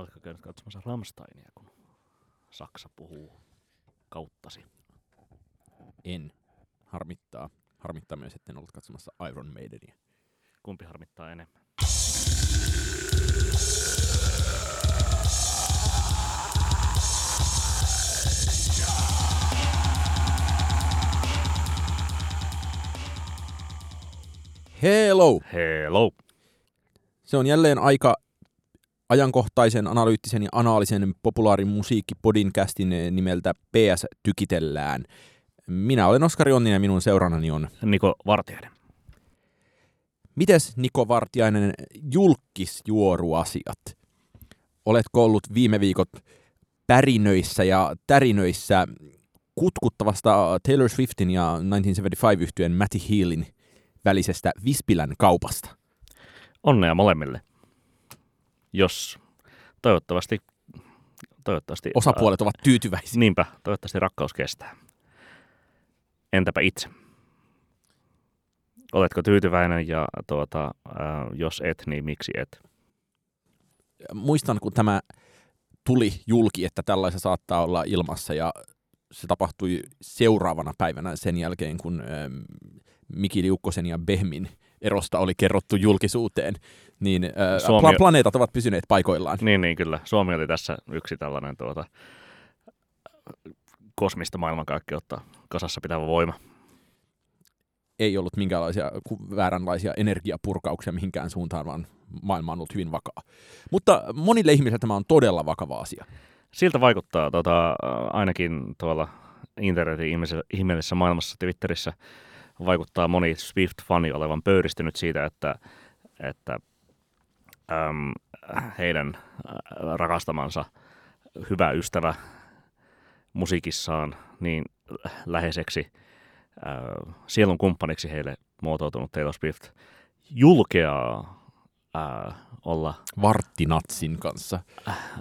Oletko käynyt katsomassa Rammsteinia, kun Saksa puhuu kauttasi? En. Harmittaa. Harmittaa myös, että en ollut katsomassa Iron Maidenia. Kumpi harmittaa enemmän? Hello! Hello! Se on jälleen aika ajankohtaisen, analyyttisen ja anaalisen populaarin musiikkipodinkästin nimeltä PS Tykitellään. Minä olen Oskari Onninen ja minun seurannani on... Niko Vartiainen. Mites Niko Vartiainen julkisjuoruasiat? Oletko ollut viime viikot pärinöissä ja tärinöissä kutkuttavasta Taylor Swiftin ja 1975 yhtyeen Matty Healin välisestä Vispilän kaupasta? Onnea molemmille. Jos toivottavasti, toivottavasti Osapuolet ovat tyytyväisiä. Niinpä, toivottavasti rakkaus kestää. Entäpä itse? Oletko tyytyväinen ja tuota, äh, jos et, niin miksi et? Muistan, kun tämä tuli julki, että tällaista saattaa olla ilmassa ja se tapahtui seuraavana päivänä sen jälkeen, kun Miki Liukkosen ja Behmin erosta oli kerrottu julkisuuteen, niin äh, Suomi- pla- planeetat ovat pysyneet paikoillaan. Niin, niin kyllä. Suomi oli tässä yksi tällainen tuota, kosmista maailmankaikkeutta kasassa pitävä voima. Ei ollut minkäänlaisia vääränlaisia energiapurkauksia mihinkään suuntaan, vaan maailma on ollut hyvin vakaa. Mutta monille ihmisille tämä on todella vakava asia. Siltä vaikuttaa tota, ainakin tuolla internetin ihmeellisessä maailmassa Twitterissä vaikuttaa moni Swift-fani olevan pöyristynyt siitä, että, että äm, heidän äh, rakastamansa hyvä ystävä musiikissaan niin läheiseksi äh, sielun kumppaniksi heille muotoutunut Taylor Swift julkeaa äh, olla Varttinatsin kanssa.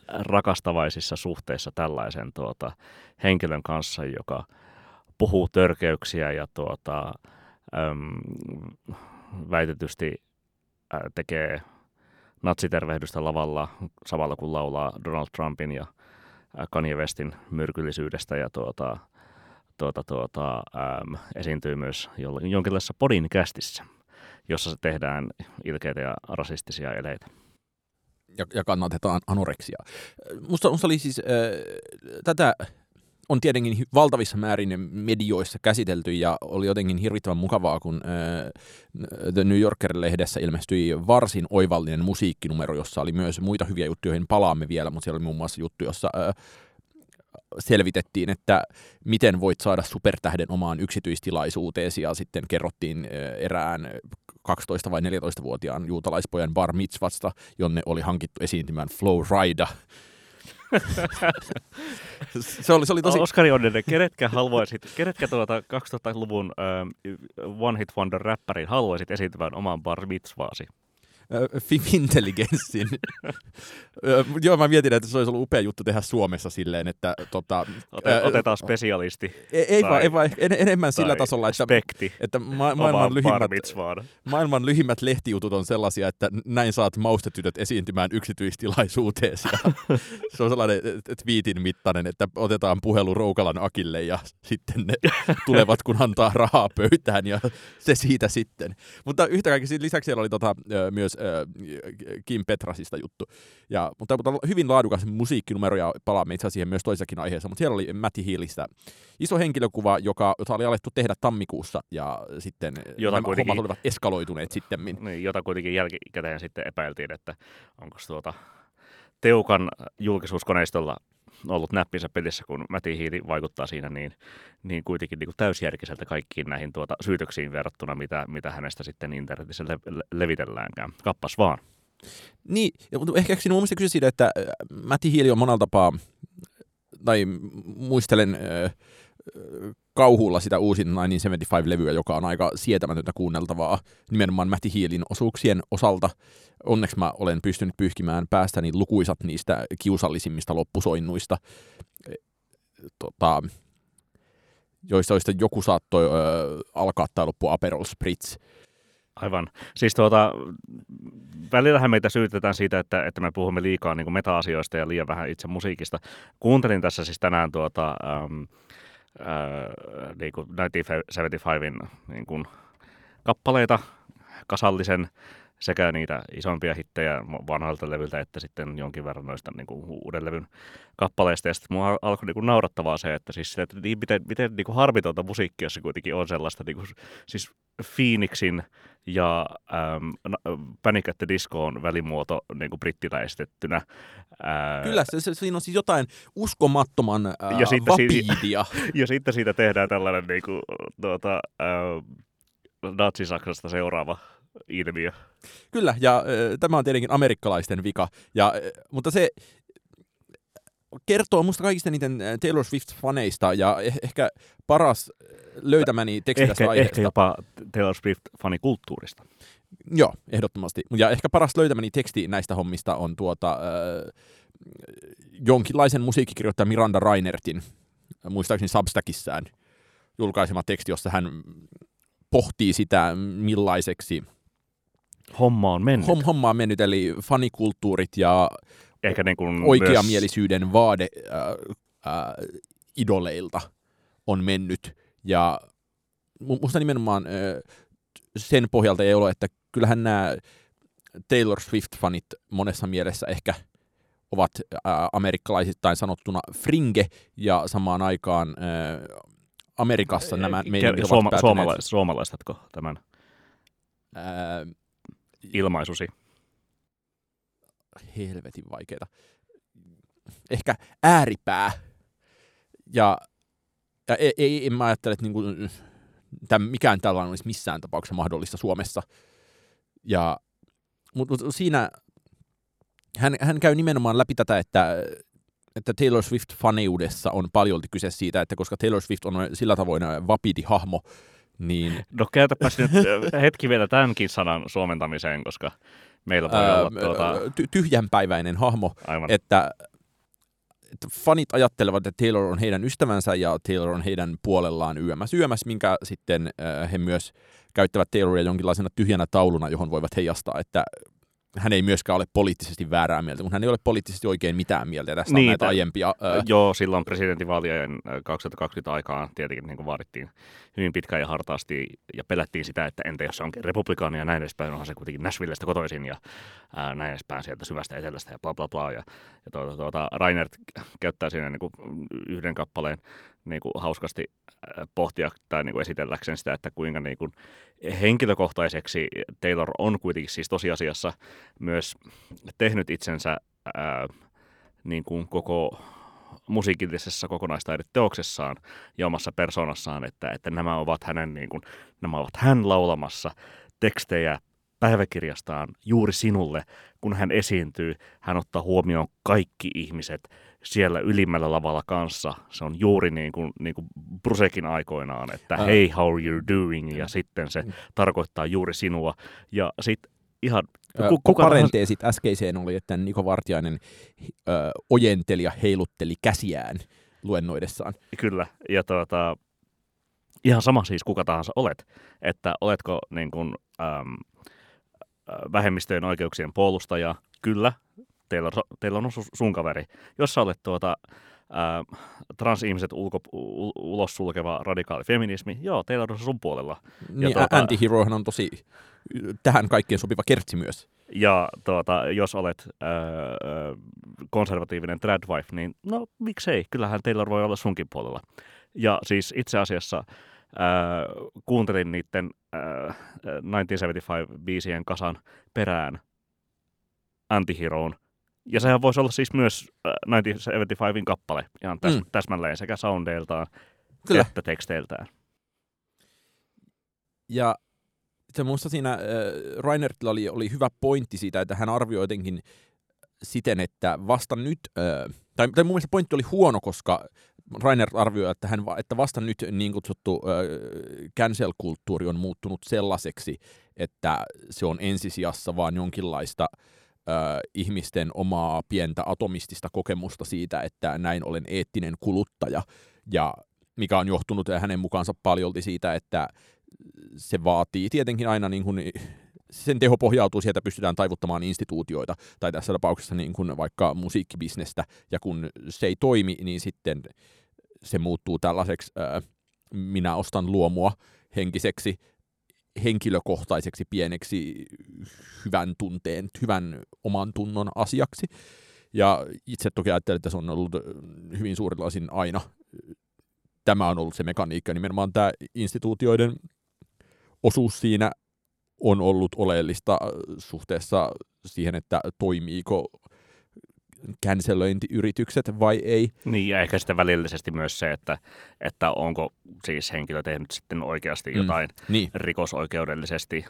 rakastavaisissa suhteissa tällaisen tuota, henkilön kanssa, joka puhuu törkeyksiä ja tuota, äm, väitetysti ä, tekee natsitervehdystä lavalla samalla kun laulaa Donald Trumpin ja ä, Kanye Westin myrkyllisyydestä ja tuota, tuota, tuota, äm, esiintyy myös jonkinlaisessa podin kästissä, jossa tehdään ilkeitä ja rasistisia eleitä. ja, ja kannatetaan anoreksiaa. Musta, musta oli siis, äh, tätä on tietenkin valtavissa määrin medioissa käsitelty ja oli jotenkin hirvittävän mukavaa, kun äh, The New Yorker-lehdessä ilmestyi varsin oivallinen musiikkinumero, jossa oli myös muita hyviä juttuja, joihin palaamme vielä, mutta siellä oli muun muassa juttu, jossa äh, selvitettiin, että miten voit saada supertähden omaan yksityistilaisuuteesi ja sitten kerrottiin erään 12- vai 14-vuotiaan juutalaispojan bar mitzvasta, jonne oli hankittu esiintymään Flow Rida. se, oli, se oli tosi... Oskari Onninen, ketkä haluaisit, ketkä tuota 2000-luvun ähm, One Hit Wonder räppärin haluaisit esiintyvän oman bar mitzvaasi? Fintelligenssin. Ö, Joo, mä mietin, että se olisi ollut upea juttu tehdä Suomessa silleen, että tota, Ote, otetaan spesialisti. ei, ei, tai- vaan, ei vaan, en, enemmän sillä tasolla, että, Spekti. että ma- maailman, lyhimmät, maailman lyhimmät lehtijutut on sellaisia, että näin saat maustetytöt esiintymään yksityistilaisuuteesi. Ja se on sellainen twiitin mittainen, että otetaan puhelu Roukalan Akille ja sitten ne tulevat, kun antaa rahaa pöytään ja se siitä sitten. Mutta yhtä kaikki lisäksi siellä oli tota, myös ö, Kim Petrasista juttu. Ja, mutta, mutta hyvin laadukas musiikkinumero ja palaamme itse asiassa siihen myös toisessakin aiheessa. Mutta siellä oli Matty Healista iso henkilökuva, joka, jota oli alettu tehdä tammikuussa ja sitten Jota nämä kuitenkin- hommat olivat eskaloituneet sitten. Niin, jota kuitenkin jälkikäteen sitten epäiltiin, että onko tuota Teukan julkisuuskoneistolla ollut näppinsä pelissä, kun Mäti Hiili vaikuttaa siinä niin, niin kuitenkin niin kuin täysjärkiseltä kaikkiin näihin tuota syytöksiin verrattuna, mitä, mitä hänestä sitten internetissä le- le- levitelläänkään. Kappas vaan. Niin, mutta ehkä mun mielestä kyse siitä, että äh, Matti Hiili on monella tapaa, tai muistelen äh, kauhulla sitä uusin 1975-levyä, joka on aika sietämätöntä kuunneltavaa nimenomaan Matti Hiilin osuuksien osalta. Onneksi mä olen pystynyt pyyhkimään päästäni lukuisat niistä kiusallisimmista loppusoinnuista, Eh, tota, joista, joista joku saattoi ö, alkaa tai loppua Aperol Spritz. Aivan. Siis tuota, välillähän meitä syytetään siitä, että, että me puhumme liikaa niin meta-asioista ja liian vähän itse musiikista. Kuuntelin tässä siis tänään tuota, ähm, äh, niin kuin 1975 niin kuin kappaleita kasallisen sekä niitä isompia hittejä vanhoilta levyltä, että sitten jonkin verran noista niin kuin, uuden levyn kappaleista. Ja sitten mua alkoi niin kuin, naurattavaa se, että, siis, että niin, miten, miten niin kuin harmitonta musiikkia se kuitenkin on sellaista, niin kuin, siis Phoenixin ja ähm, Panic at the Discoon välimuoto niin kuin brittiläistettynä. Ää, Kyllä, se, se, siinä on siis jotain uskomattoman ää, ja sitten vapiidia. Siitä, ja sitten siitä tehdään tällainen niin kuin, tuota, ää, Natsi-Saksasta seuraava ilmiö. Kyllä, ja äh, tämä on tietenkin amerikkalaisten vika, ja, äh, mutta se kertoo musta kaikista niiden Taylor Swift-faneista, ja eh- ehkä paras löytämäni teksti ehkä, tästä aiheesta. Ehkä jopa Taylor Swift-fanikulttuurista. Joo, ehdottomasti. Ja ehkä paras löytämäni teksti näistä hommista on tuota, äh, jonkinlaisen musiikkikirjoittaja Miranda Rainertin, muistaakseni Substackissään, julkaisema teksti, jossa hän pohtii sitä, millaiseksi homma on mennyt. Hom, homma on mennyt, eli fanikulttuurit ja Ehkä niin kuin oikeamielisyyden myös... vaade äh, äh, idoleilta on mennyt. Ja musta nimenomaan äh, sen pohjalta ei ole, että kyllähän nämä Taylor Swift-fanit monessa mielessä ehkä ovat äh, amerikkalaisittain sanottuna fringe, ja samaan aikaan äh, Amerikassa nämä meidän ovat suoma- päätyneet... Suomalaistatko tämän ää, ilmaisusi? Helvetin vaikeita. Ehkä ääripää. Ja, ja ei, ei, en mä ajattele, että niinku, täm, mikään tällainen olisi missään tapauksessa mahdollista Suomessa. Ja, mutta mut siinä hän, hän käy nimenomaan läpi tätä, että että Taylor Swift-faneudessa on paljolti kyse siitä, että koska Taylor Swift on sillä tavoin vapidi hahmo, niin... No käytäpäs nyt hetki vielä tämänkin sanan suomentamiseen, koska meillä voi olla tuota... ty- tyhjänpäiväinen hahmo, Aivan. Että, että fanit ajattelevat, että Taylor on heidän ystävänsä ja Taylor on heidän puolellaan yömäs yömäs, minkä sitten he myös käyttävät Tayloria jonkinlaisena tyhjänä tauluna, johon voivat heijastaa, että hän ei myöskään ole poliittisesti väärää mieltä, kun hän ei ole poliittisesti oikein mitään mieltä. Tästä niin, on näitä aiempia... Äh... Joo, silloin presidentinvaalien 2020 aikaan tietenkin niin vaadittiin hyvin pitkään ja hartaasti ja pelättiin sitä, että entä jos se onkin republikaani ja näin edespäin, onhan se kuitenkin Nashvillestä kotoisin ja ää, näin edespäin sieltä syvästä etelästä ja bla bla bla. Ja, ja tuota, tuota, Rainer käyttää siinä niin kuin yhden kappaleen niin kuin hauskasti pohtia tai niin kuin esitelläkseen sitä, että kuinka niin kuin henkilökohtaiseksi Taylor on kuitenkin siis tosiasiassa myös tehnyt itsensä ää, niin kuin koko musiikillisessa kokonaistaideteoksessaan ja omassa persoonassaan, että, että nämä ovat hänen niin kuin, nämä ovat hän laulamassa tekstejä päiväkirjastaan juuri sinulle, kun hän esiintyy. Hän ottaa huomioon kaikki ihmiset siellä ylimmällä lavalla kanssa. Se on juuri niin kuin, niin kuin Brusekin aikoinaan, että uh. hey, how are you doing? Ja sitten se tarkoittaa juuri sinua. Ja sitten ihan Kuka Parenteesit äskeiseen oli, että Niko Vartiainen ö, ojenteli ja heilutteli käsiään luennoidessaan. Kyllä, ja tuota, ihan sama siis kuka tahansa olet, että oletko niin kuin, äm, vähemmistöjen oikeuksien puolustaja, kyllä, teillä on, teillä on sun kaveri. Jos sä olet tuota, ää, transihmiset ulko, u, ulos sulkeva radikaali feminismi, joo, teillä on sun puolella. Niin, ja tuota, antiherohan on tosi tähän kaikkien sopiva kertsi myös. Ja tuota, jos olet ää, konservatiivinen tradwife, niin no miksei, kyllähän Taylor voi olla sunkin puolella. Ja siis itse asiassa ää, kuuntelin niiden ää, 1975-biisien kasan perään Antiheroon, ja sehän voisi olla siis myös 1975 kappale ihan täs, mm. täsmälleen sekä soundeiltaan Kyllä. että teksteiltään. Ja se minusta siinä äh, Rainertilla oli, oli hyvä pointti siitä, että hän arvioi jotenkin siten, että vasta nyt, äh, tai, tai mun mielestä pointti oli huono, koska Rainer arvioi, että, hän, että vasta nyt niin kutsuttu äh, cancel-kulttuuri on muuttunut sellaiseksi, että se on ensisijassa vaan jonkinlaista äh, ihmisten omaa pientä atomistista kokemusta siitä, että näin olen eettinen kuluttaja, ja mikä on johtunut hänen mukaansa paljolti siitä, että se vaatii tietenkin aina niin kuin sen teho pohjautuu sieltä, pystytään taivuttamaan instituutioita, tai tässä tapauksessa niin kuin vaikka musiikkibisnestä, ja kun se ei toimi, niin sitten se muuttuu tällaiseksi, ää, minä ostan luomua henkiseksi, henkilökohtaiseksi pieneksi hyvän tunteen, hyvän oman tunnon asiaksi. Ja itse toki ajattelen, että se on ollut hyvin suurilla osin aina. Tämä on ollut se mekaniikka, nimenomaan tämä instituutioiden osuus siinä on ollut oleellista suhteessa siihen, että toimiiko cancelointiyritykset vai ei. Niin, ja ehkä sitten välillisesti myös se, että, että onko siis henkilö tehnyt sitten oikeasti mm, jotain mm, niin. rikosoikeudellisesti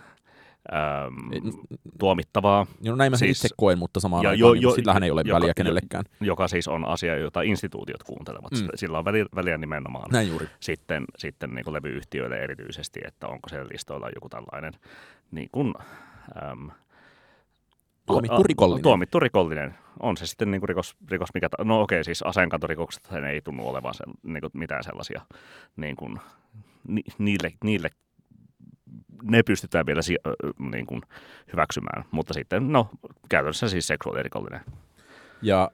äm, tuomittavaa. No näin mä siis, itse koen, mutta samaan ja, aikaan jo, niin jo, sillähän ei ole joka, väliä kenellekään. Joka siis on asia, jota instituutiot kuuntelevat. Mm. Sillä on väliä, väliä nimenomaan näin juuri. sitten, sitten niin kuin levyyhtiöille erityisesti, että onko siellä listoilla joku tällainen niin kuin, äm, Tuomittu rikollinen. Tuomittu rikollinen. On se sitten niin kuin rikos, rikos mikä... No okei, siis aseenkantorikokset ei tunnu olevan se, niin kuin mitään sellaisia niin kuin, ni, niille, niille ne pystytään vielä si- niin kuin hyväksymään, mutta sitten no käytännössä siis seksuaalirikollinen. Ja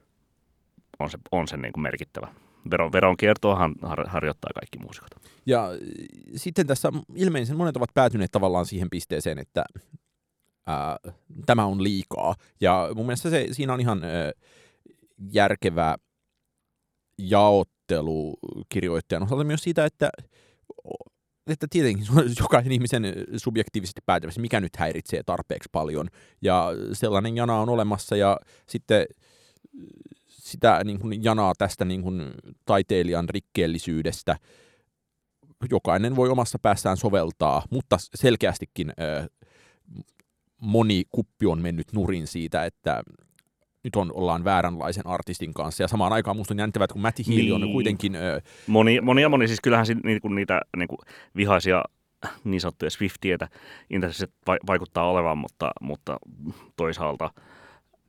on se, on se niin kuin merkittävä. Veron, veronkiertoahan har, harjoittaa kaikki muusikot. Ja sitten tässä ilmeisesti monet ovat päätyneet tavallaan siihen pisteeseen, että ää, tämä on liikaa. Ja mun mielestä se, siinä on ihan ää, järkevä jaottelu kirjoittajan osalta myös siitä, että että tietenkin jokaisen ihmisen subjektiivisesti päätävässä, mikä nyt häiritsee tarpeeksi paljon. Ja sellainen jana on olemassa ja sitten sitä niin kuin janaa tästä niin kuin taiteilijan rikkeellisyydestä jokainen voi omassa päässään soveltaa, mutta selkeästikin moni kuppi on mennyt nurin siitä, että nyt on, ollaan vääränlaisen artistin kanssa. Ja samaan aikaan musta on jännittävää, että kun Matti Healy niin. on kuitenkin... Ö... Moni, moni ja moni, siis kyllähän niin kuin niitä niin kuin vihaisia niin sanottuja Swiftietä internetissä vaikuttaa olevan, mutta, mutta toisaalta...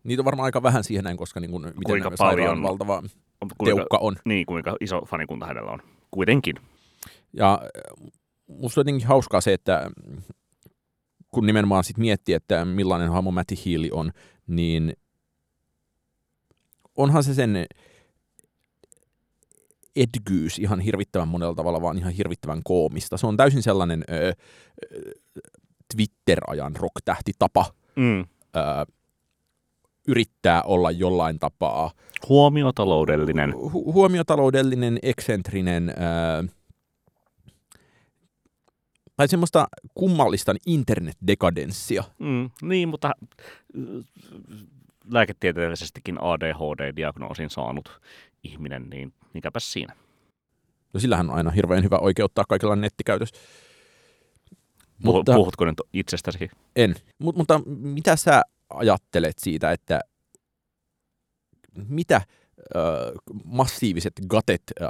Niitä on varmaan aika vähän siihen näin, koska niin kuin, miten kuinka paljon valtava kuinka, teukka on. Niin, kuinka iso fanikunta hänellä on. Kuitenkin. Ja musta on jotenkin hauskaa se, että kun nimenomaan sit miettii, että millainen hahmo Matty Healy on, niin onhan se sen edgyys ihan hirvittävän monella tavalla, vaan ihan hirvittävän koomista. Se on täysin sellainen ö, Twitter-ajan rock-tähtitapa mm. ö, yrittää olla jollain tapaa huomiotaloudellinen, hu- huomiotaloudellinen, eksentrinen, ö, tai semmoista kummallista internetdekadenssia. Mm, niin, mutta lääketieteellisestikin ADHD-diagnoosin saanut ihminen, niin mikäpä siinä. No sillähän on aina hirveän hyvä oikeuttaa kaikilla nettikäytös. Mutta, Puhutko nyt itsestäsi? En. Mut, mutta mitä sä ajattelet siitä, että mitä äh, massiiviset gatet äh,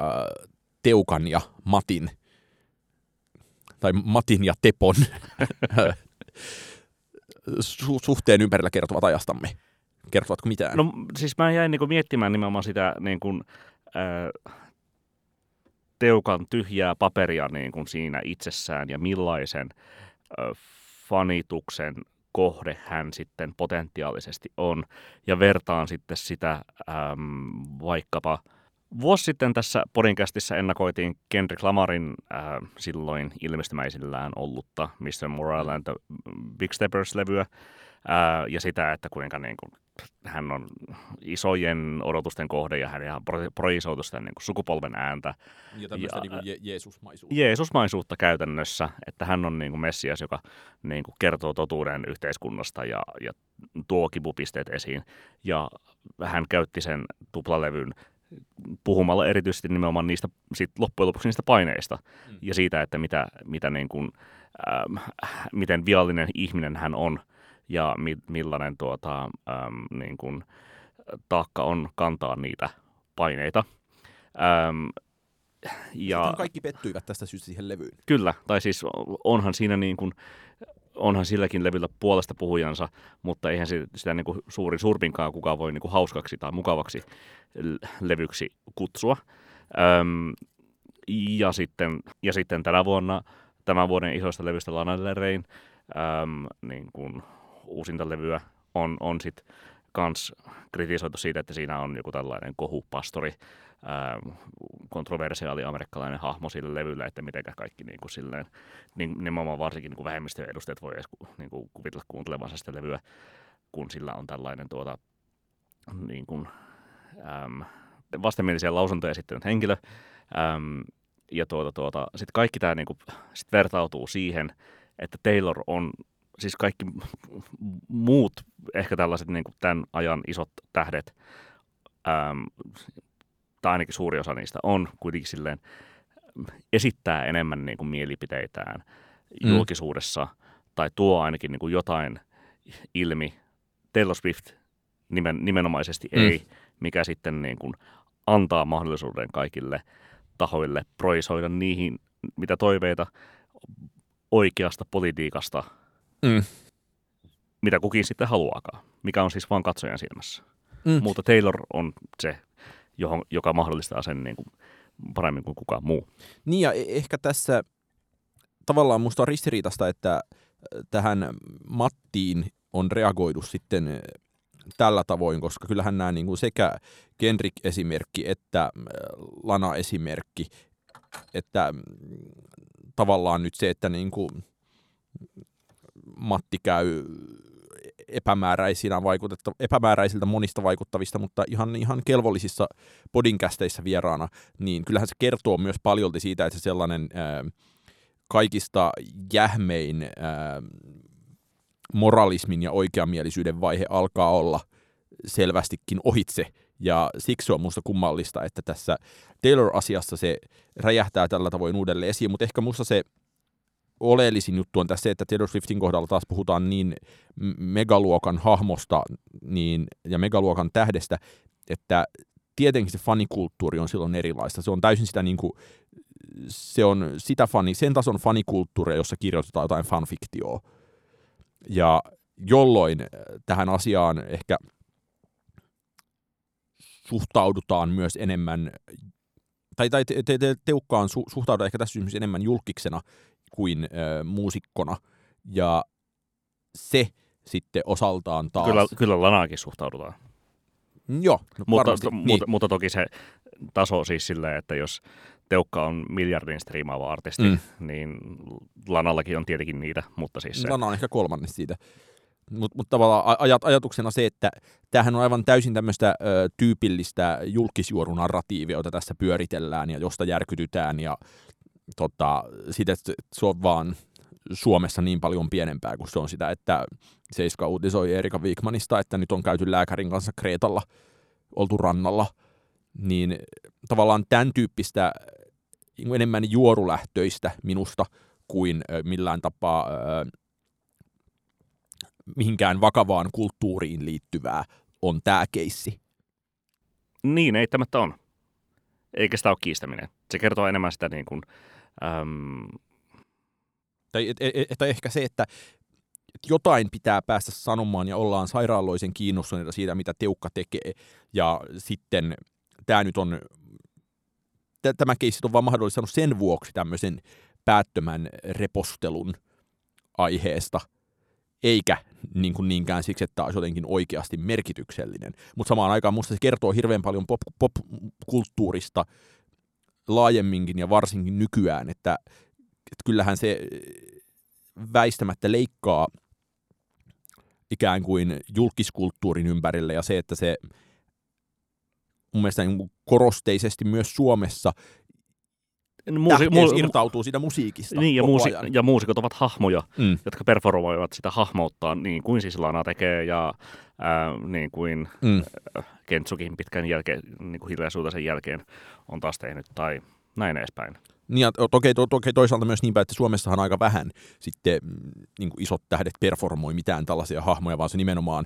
Teukan ja Matin – tai Matin ja Tepon su- suhteen ympärillä kertovat ajastamme? Kertovatko mitään? No siis mä jäin niinku miettimään nimenomaan sitä niin kuin, äh, Teukan tyhjää paperia niin kuin siinä itsessään ja millaisen äh, fanituksen kohde hän sitten potentiaalisesti on. Ja vertaan sitten sitä ähm, vaikkapa – Vuosi sitten tässä podcastissa ennakoitiin Kendrick Lamarin äh, silloin ilmestymäisillään ollutta Mr. Moral and the Big Steppers-levyä äh, ja sitä, että kuinka niin kuin, hän on isojen odotusten kohde ja hän ihan projisoitu sitä niin kuin sukupolven ääntä. Ja tämmöistä niin je- Jeesusmaisuutta. Jeesusmaisuutta käytännössä, että hän on niin kuin Messias, joka niin kuin kertoo totuuden yhteiskunnasta ja, ja tuo kipupisteet esiin. Ja hän käytti sen tuplalevyn puhumalla erityisesti nimenomaan niistä sit loppujen lopuksi niistä paineista mm. ja siitä, että mitä, mitä niin kuin, ähm, miten viallinen ihminen hän on ja mi, millainen tuota, ähm, niin kuin, taakka on kantaa niitä paineita. Ähm, ja, Sitten kaikki pettyivät tästä syystä siihen levyyn. Kyllä, tai siis onhan siinä niin kuin, onhan silläkin levyllä puolesta puhujansa, mutta eihän sitä niin kuin suuri surpinkaan kukaan voi niin kuin hauskaksi tai mukavaksi levyksi kutsua. Öm, ja, sitten, ja sitten tänä vuonna, tämän vuoden isoista levystä Lana Del Reyn äm, niin kuin uusinta levyä on, on sitten kans kritisoitu siitä, että siinä on joku tällainen kohupastori, kontroversiaali amerikkalainen hahmo sille levylle, että miten kaikki niin kuin silleen, niin, nimenomaan varsinkin niin kuin vähemmistöjen edustajat voi edes niin kuin kuvitella kuuntelevansa sitä levyä, kun sillä on tällainen tuota, niin kuin, äm, vastenmielisiä lausuntoja esittänyt henkilö. Äm, ja tuota, tuota, sitten kaikki tämä niin kuin, sit vertautuu siihen, että Taylor on siis kaikki muut, ehkä tällaiset niin kuin tämän ajan isot tähdet, äm, tai ainakin suuri osa niistä on kuitenkin silleen, esittää enemmän niin kuin mielipiteitään mm. julkisuudessa, tai tuo ainakin niin kuin jotain ilmi. Taylor Swift nimen, nimenomaisesti mm. ei, mikä sitten niin kuin antaa mahdollisuuden kaikille tahoille projisoida niihin, mitä toiveita oikeasta politiikasta – mm. mitä kukin sitten haluaakaan, mikä on siis vain katsojan silmässä. Mm. Mutta Taylor on se, johon, joka mahdollistaa sen niin kuin paremmin kuin kukaan muu. Niin ja e- ehkä tässä tavallaan musta on ristiriitasta, että äh, tähän Mattiin on reagoidu sitten äh, tällä tavoin, koska kyllähän nämä niin kuin sekä Kendrick-esimerkki että äh, Lana-esimerkki, että mm, tavallaan nyt se, että niin kuin Matti käy epämääräisinä vaikutetta, epämääräisiltä monista vaikuttavista, mutta ihan, ihan kelvollisissa podinkästeissä vieraana, niin kyllähän se kertoo myös paljolti siitä, että se sellainen ää, kaikista jähmein ää, moralismin ja oikeamielisyyden vaihe alkaa olla selvästikin ohitse, ja siksi on minusta kummallista, että tässä Taylor-asiassa se räjähtää tällä tavoin uudelleen esiin, mutta ehkä minusta se oleellisin juttu on tässä se, että Taylor Swiftin kohdalla taas puhutaan niin megaluokan hahmosta niin, ja megaluokan tähdestä, että tietenkin se fanikulttuuri on silloin erilaista. Se on täysin sitä niin kuin, se on sitä fani, sen tason fanikulttuuria, jossa kirjoitetaan jotain fanfiktioa. Ja jolloin äh, tähän asiaan ehkä suhtaudutaan myös enemmän, tai, tai te, te, te, teukkaan su, suhtaudutaan ehkä tässä enemmän julkiksena kuin ö, muusikkona. Ja se sitten osaltaan taas... Kyllä, kyllä lanaakin suhtaudutaan. Joo, no mutta, to, niin. mutta, mutta toki se taso siis silleen, että jos Teukka on miljardin striimaava artisti, mm. niin Lanallakin on tietenkin niitä, mutta siis se... Lana on ehkä kolmannes siitä. Mutta mut tavallaan ajat, ajatuksena se, että tämähän on aivan täysin tämmöistä ö, tyypillistä julkisjuorunarratiivia, jota tässä pyöritellään ja josta järkytytään ja tota, sitä, että se on vaan Suomessa niin paljon pienempää kuin se on sitä, että Seiska uutisoi Erika Wigmanista, että nyt on käyty lääkärin kanssa Kreetalla, oltu rannalla, niin tavallaan tämän tyyppistä enemmän juorulähtöistä minusta kuin millään tapaa mihinkään vakavaan kulttuuriin liittyvää on tämä keissi. Niin, eittämättä on. Eikä sitä ole kiistäminen. Se kertoo enemmän sitä niin kuin, Äm... Tai, et, et, et, ehkä se, että jotain pitää päästä sanomaan ja ollaan sairaaloisen kiinnostuneita siitä, mitä Teukka tekee. Ja sitten tämä nyt on, tämä keissi on vaan mahdollistanut sen vuoksi tämmöisen päättömän repostelun aiheesta, eikä niin kuin niinkään siksi, että tämä olisi jotenkin oikeasti merkityksellinen. Mutta samaan aikaan minusta se kertoo hirveän paljon pop- pop-kulttuurista, laajemminkin ja varsinkin nykyään, että, että kyllähän se väistämättä leikkaa ikään kuin julkiskulttuurin ympärille ja se, että se mun mielestä niin korosteisesti myös Suomessa Muusi- mu- irtautuu siitä musiikista Niin, ja, muusi- ja muusikot ovat hahmoja, mm. jotka performoivat sitä hahmouttaa niin kuin siis Lana tekee ja ää, niin kuin mm. Kentsukin pitkän jälkeen, niin kuin hiljaisuuden sen jälkeen on taas tehnyt tai näin edespäin. Niin toki, to, toki toisaalta myös niin päin, että Suomessahan aika vähän sitten mm, niin kuin isot tähdet performoi mitään tällaisia hahmoja, vaan se nimenomaan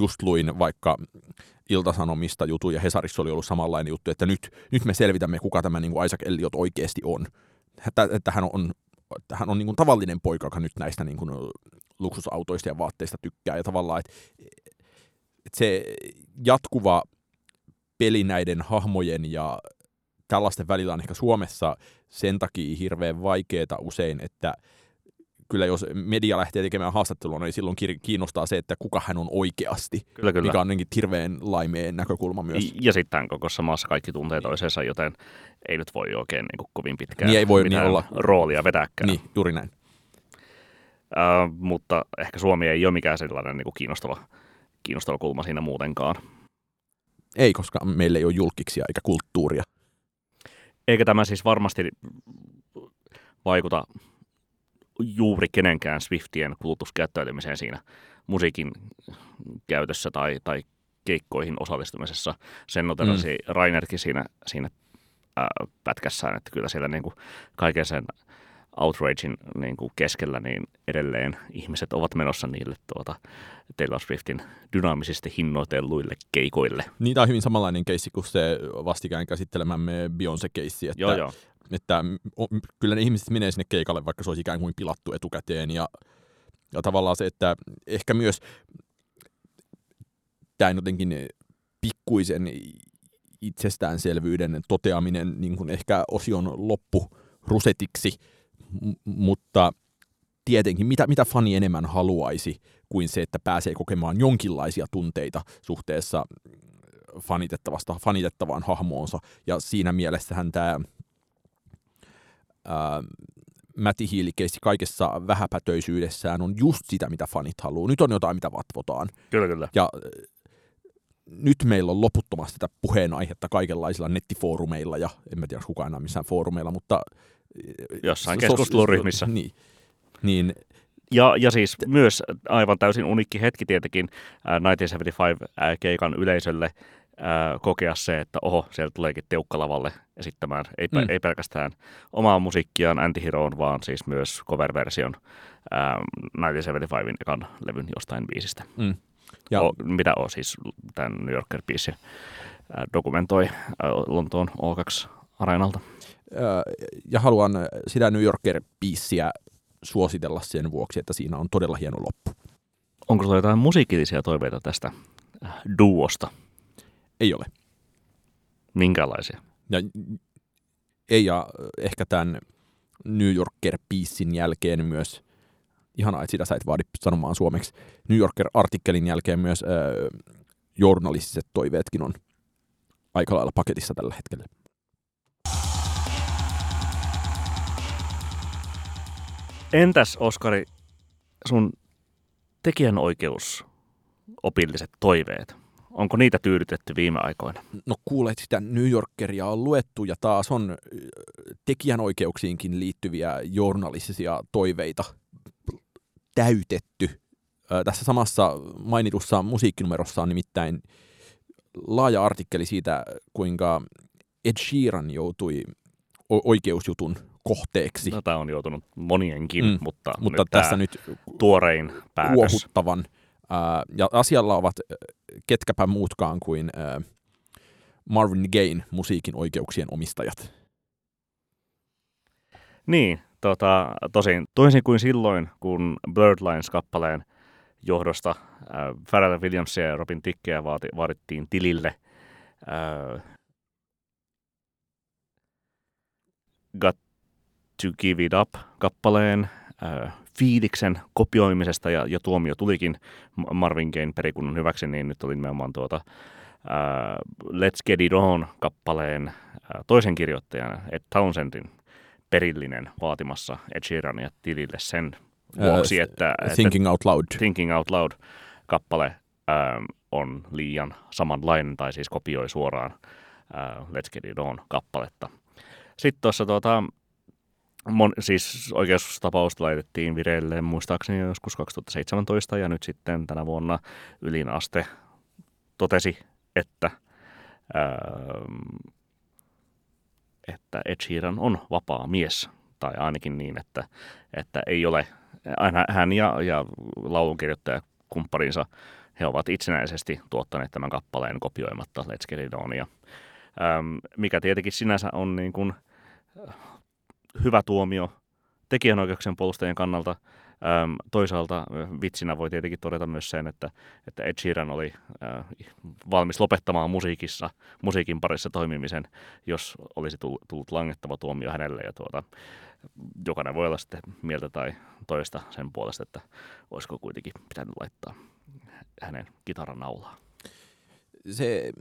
just luin vaikka Iltasanomista jutun ja Hesarissa oli ollut samanlainen juttu, että nyt, nyt me selvitämme, kuka tämä niin kuin Isaac Elliot oikeasti on. Että, että hän on, että hän on niin kuin tavallinen poika, joka nyt näistä niin kuin luksusautoista ja vaatteista tykkää ja tavallaan, että, että se jatkuva peli näiden hahmojen ja tällaisten välillä on ehkä Suomessa sen takia hirveän vaikeaa usein, että kyllä jos media lähtee tekemään haastattelua, niin silloin kiinnostaa se, että kuka hän on oikeasti. Kyllä, kyllä. Mikä on hirveän laimeen näkökulma myös. Ja sitten koko maassa kaikki tuntee toisensa, joten ei nyt voi oikein niin kuin kovin pitkään niin ei voi niin olla. roolia vetääkään. Niin, juuri näin. Uh, mutta ehkä Suomi ei ole mikään sellainen niin kuin kiinnostava, kiinnostava kulma siinä muutenkaan. Ei, koska meillä ei ole julkiksia eikä kulttuuria. Eikä tämä siis varmasti vaikuta juuri kenenkään Swiftien kulutuskäyttäytymiseen siinä musiikin käytössä tai, tai keikkoihin osallistumisessa. Sen noterasi mm. Rainerkin siinä, siinä ää, pätkässään, että kyllä siellä niin kuin kaiken sen outragein niin kuin keskellä, niin edelleen ihmiset ovat menossa niille tuota, Taylor Swiftin dynaamisesti hinnoitelluille keikoille. Niitä on hyvin samanlainen keissi kuin se vastikään käsittelemämme Beyoncé-keissi, että, joo, joo. että kyllä ne ihmiset menee sinne keikalle, vaikka se olisi ikään kuin pilattu etukäteen ja, ja tavallaan se, että ehkä myös tämä jotenkin pikkuisen itsestäänselvyyden toteaminen niin kuin ehkä osion loppu rusetiksi – mutta tietenkin, mitä, mitä fani enemmän haluaisi kuin se, että pääsee kokemaan jonkinlaisia tunteita suhteessa fanitettavasta, fanitettavaan hahmoonsa. Ja siinä mielessähän tämä Mäti Hiilikeissi kaikessa vähäpätöisyydessään on just sitä, mitä fanit haluaa. Nyt on jotain, mitä vatvotaan. Kyllä, kyllä. Ja nyt meillä on loputtomasti tätä puheenaihetta kaikenlaisilla nettifoorumeilla, ja en mä tiedä, kukaan enää missään foorumeilla, mutta Jossain keskusteluryhmissä. So, niin, niin ja, ja siis myös aivan täysin unikki hetki tietenkin äh, 1975-keikan yleisölle äh, kokea se, että oho, sieltä tuleekin teukkalavalle esittämään, ei, mm. ei pelkästään omaa musiikkiaan Antiheroon, vaan siis myös cover-version äh, 1975 ekan levyn jostain biisistä. Mm. Ja, o, mitä on siis tämän New Yorker biisi äh, dokumentoi äh, Lontoon O2-areenalta ja haluan sitä New Yorker-biissiä suositella sen vuoksi, että siinä on todella hieno loppu. Onko sinulla jotain musiikillisia toiveita tästä äh, duosta? Ei ole. Minkälaisia? Ja, ei, ja ehkä tämän New Yorker-biissin jälkeen myös, ihanaa, että sitä sä et vaadi sanomaan suomeksi, New Yorker-artikkelin jälkeen myös äh, journalistiset toiveetkin on aika lailla paketissa tällä hetkellä. Entäs Oskari, sun tekijänoikeus opilliset toiveet? Onko niitä tyydytetty viime aikoina? No kuulet, sitä New Yorkeria on luettu ja taas on tekijänoikeuksiinkin liittyviä journalistisia toiveita täytetty. Tässä samassa mainitussa musiikkinumerossa on nimittäin laaja artikkeli siitä, kuinka Ed Sheeran joutui oikeusjutun kohteeksi. No, tämä on joutunut monienkin, mm, mutta, mutta nyt tässä nyt tuorein päätös. Kuohuttavan. Ää, ja asialla ovat ketkäpä muutkaan kuin ää, Marvin Gaye musiikin oikeuksien omistajat. Niin, tota, tosin toisin kuin silloin, kun Birdlines-kappaleen johdosta äh, Pharrell Williamsia ja Robin Tickeä vaati, vaadittiin tilille äh, Got to Give It Up-kappaleen äh, fiiliksen kopioimisesta ja, ja tuomio tulikin Marvin Gaye perikunnan hyväksi, niin nyt oli nimenomaan tuota äh, Let's Get It On-kappaleen äh, toisen kirjoittajan Ed Townsendin perillinen vaatimassa Ed Sheerania tilille sen vuoksi, että, uh, Thinking että Out Loud. Thinking Out Loud-kappale ähm, on liian samanlainen, tai siis kopioi suoraan äh, Let's Get It On-kappaletta. Sitten tuossa tuota, Mon, siis oikeustapausta laitettiin vireille muistaakseni joskus 2017 ja nyt sitten tänä vuonna ylin aste totesi, että, ää, että Ed Sheeran on vapaa mies. Tai ainakin niin, että, että ei ole, aina hän ja, ja laulunkirjoittaja kumpparinsa, he ovat itsenäisesti tuottaneet tämän kappaleen kopioimatta Let's Get It On. Ja, ää, mikä tietenkin sinänsä on niin kuin, hyvä tuomio tekijänoikeuksien puolustajien kannalta. Ähm, toisaalta vitsinä voi tietenkin todeta myös sen, että, että Ed Sheeran oli äh, valmis lopettamaan musiikissa, musiikin parissa toimimisen, jos olisi tullut langettava tuomio hänelle. Ja tuota, jokainen voi olla sitten mieltä tai toista sen puolesta, että olisiko kuitenkin pitänyt laittaa hänen kitaran naulaa. Se,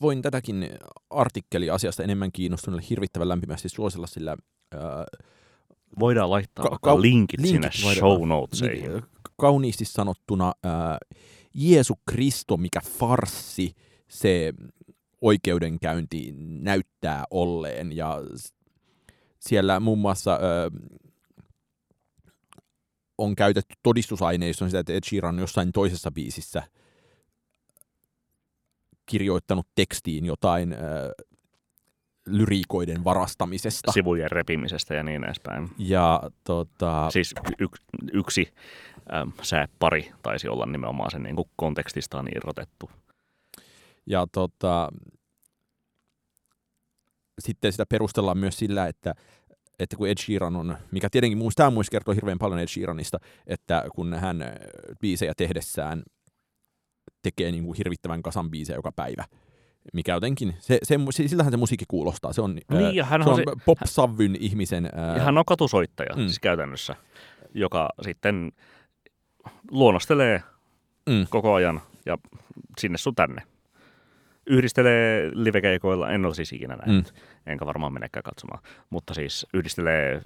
voin tätäkin artikkeliasiasta enemmän kiinnostuneelle hirvittävän lämpimästi suosella, sillä ää, Voidaan laittaa ka- ka- linkit, linkit sinne show notesiin. Niin, kauniisti sanottuna ää, Jeesu Kristo, mikä farsi se oikeudenkäynti näyttää olleen. Ja siellä muun muassa ää, on käytetty todistusaineistoon sitä, että Ed Sheeran jossain toisessa biisissä kirjoittanut tekstiin jotain lyriikoiden varastamisesta. Sivujen repimisestä ja niin edespäin. Ja, tota... Siis y- yksi ähm, pari taisi olla nimenomaan sen niin kuin kontekstistaan irrotettu. Ja tota, sitten sitä perustellaan myös sillä, että, että kun Ed Sheeran on, mikä tietenkin muista tämä muista kertoo hirveän paljon Ed Sheeranista, että kun hän biisejä tehdessään tekee niin kuin hirvittävän kasan biisejä joka päivä, mikä jotenkin, se, se, sillähän se musiikki kuulostaa. Se on, niin, ja hän se on se, pop-savvyn ihmisen... Ää... Ja hän on katusoittaja mm. siis käytännössä, joka sitten luonnostelee mm. koko ajan ja sinne sun tänne. Yhdistelee livekeikoilla, en ole siis ikinä nähnyt, mm. enkä varmaan menekään katsomaan, mutta siis yhdistelee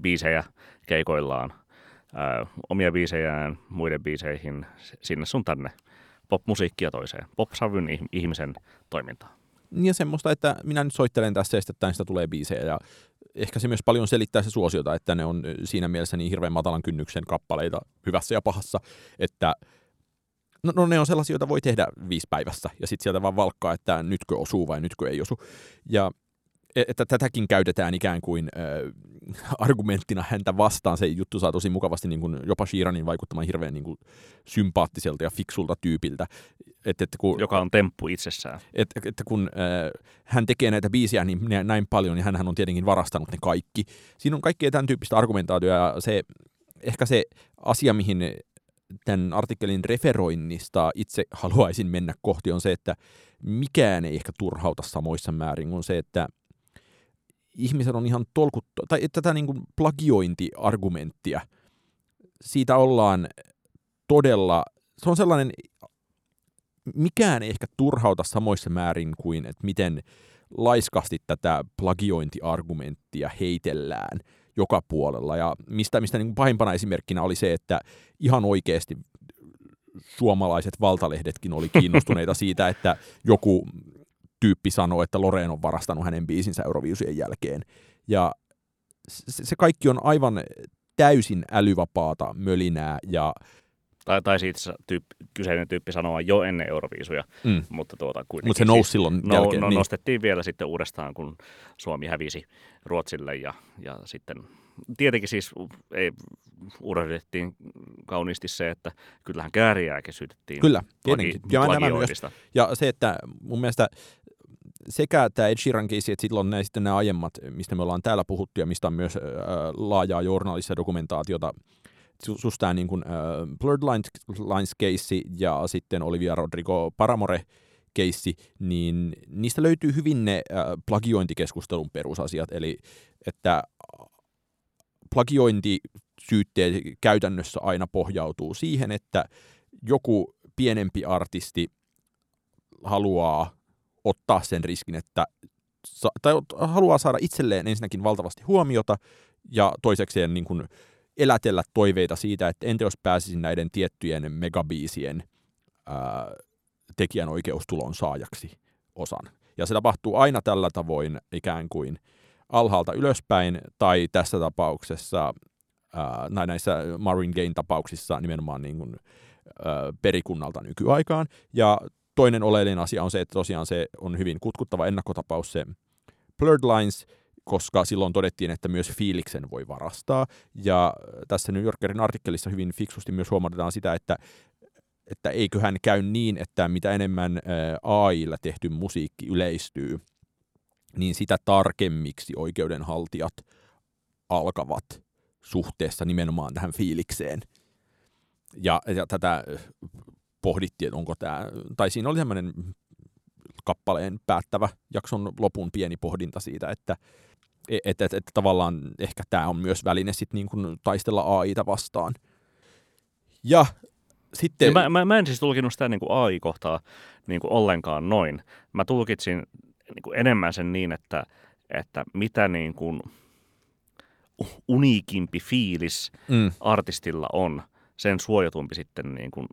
biisejä keikoillaan, ää, omia biisejään muiden biiseihin sinne sun tänne pop-musiikkia toiseen, pop-savyn ihmisen toimintaan. Ja semmoista, että minä nyt soittelen tässä ja sitä tulee biisejä ja ehkä se myös paljon selittää se suosiota, että ne on siinä mielessä niin hirveän matalan kynnyksen kappaleita hyvässä ja pahassa, että no, no ne on sellaisia, joita voi tehdä viisi päivässä ja sitten sieltä vaan valkkaa, että nytkö osuu vai nytkö ei osu. Ja että tätäkin käytetään ikään kuin äh, argumenttina häntä vastaan. Se juttu saa tosi mukavasti niin kuin jopa Shiranin vaikuttamaan hirveän niin kuin sympaattiselta ja fiksulta tyypiltä. Et, et kun, Joka on temppu itsessään. Että et, et kun äh, hän tekee näitä biisiä niin näin paljon, niin hän on tietenkin varastanut ne kaikki. Siinä on kaikkea tämän tyyppistä argumentaatioa ja se, ehkä se asia, mihin tämän artikkelin referoinnista itse haluaisin mennä kohti, on se, että mikään ei ehkä turhauta samoissa määrin kuin se, että – ihmisen on ihan tolkuttu, tai tätä niin kuin plagiointiargumenttia, siitä ollaan todella, se on sellainen, mikään ei ehkä turhauta samoissa määrin kuin, että miten laiskasti tätä plagiointiargumenttia heitellään joka puolella. Ja mistä, mistä niin pahimpana esimerkkinä oli se, että ihan oikeasti suomalaiset valtalehdetkin oli kiinnostuneita siitä, että joku tyyppi sanoo, että Loreen on varastanut hänen biisinsä Euroviisujen jälkeen. Ja se, se kaikki on aivan täysin älyvapaata mölinää ja tai, tai siitä tyyppi, kyseinen tyyppi sanoa jo ennen Euroviisuja, mm. mutta tuota, kuitenkin Mut se nousi siis, silloin no, jälkeen. No, niin. nostettiin vielä sitten uudestaan, kun Suomi hävisi Ruotsille ja, ja sitten tietenkin siis ei unohdettiin kauniisti se, että kyllähän kääriääkin syytettiin Kyllä, tietenkin. Ja, myös, ja se, että mun mielestä sekä tämä Ed Sheeran case, että silloin nämä, sitten nämä aiemmat, mistä me ollaan täällä puhuttu ja mistä on myös äh, laajaa journalistista dokumentaatiota, just tämä niin kuin, äh, Blurred Lines, Lines case ja sitten Olivia Rodrigo Paramore keissi, niin niistä löytyy hyvin ne äh, plagiointikeskustelun perusasiat, eli että plagiointisyytteet käytännössä aina pohjautuu siihen, että joku pienempi artisti haluaa ottaa sen riskin, että tai haluaa saada itselleen ensinnäkin valtavasti huomiota ja toisekseen niin kuin elätellä toiveita siitä, että entä jos pääsisin näiden tiettyjen megabiisien ää, tekijänoikeustulon saajaksi osan. Ja se tapahtuu aina tällä tavoin ikään kuin alhaalta ylöspäin, tai tässä tapauksessa, ää, näissä Marvin Gain tapauksissa nimenomaan niin kuin, ää, perikunnalta nykyaikaan. Ja toinen oleellinen asia on se, että tosiaan se on hyvin kutkuttava ennakkotapaus se Blurred Lines, koska silloin todettiin, että myös fiiliksen voi varastaa. Ja tässä New Yorkerin artikkelissa hyvin fiksusti myös huomataan sitä, että että eiköhän käy niin, että mitä enemmän AIlla tehty musiikki yleistyy, niin sitä tarkemmiksi oikeudenhaltijat alkavat suhteessa nimenomaan tähän fiilikseen. Ja, ja tätä pohdittiin, että onko tämä, tai siinä oli semmoinen kappaleen päättävä jakson lopun pieni pohdinta siitä, että että et, et, et, tavallaan ehkä tämä on myös väline sit niin kuin taistella AIta vastaan. Ja sitten... Ja mä, mä, mä en siis tulkinut sitä niin kuin AI-kohtaa niin kuin ollenkaan noin. Mä tulkitsin niin kuin enemmän sen niin, että, että mitä niin kuin uniikimpi fiilis mm. artistilla on, sen suojatumpi sitten niin kuin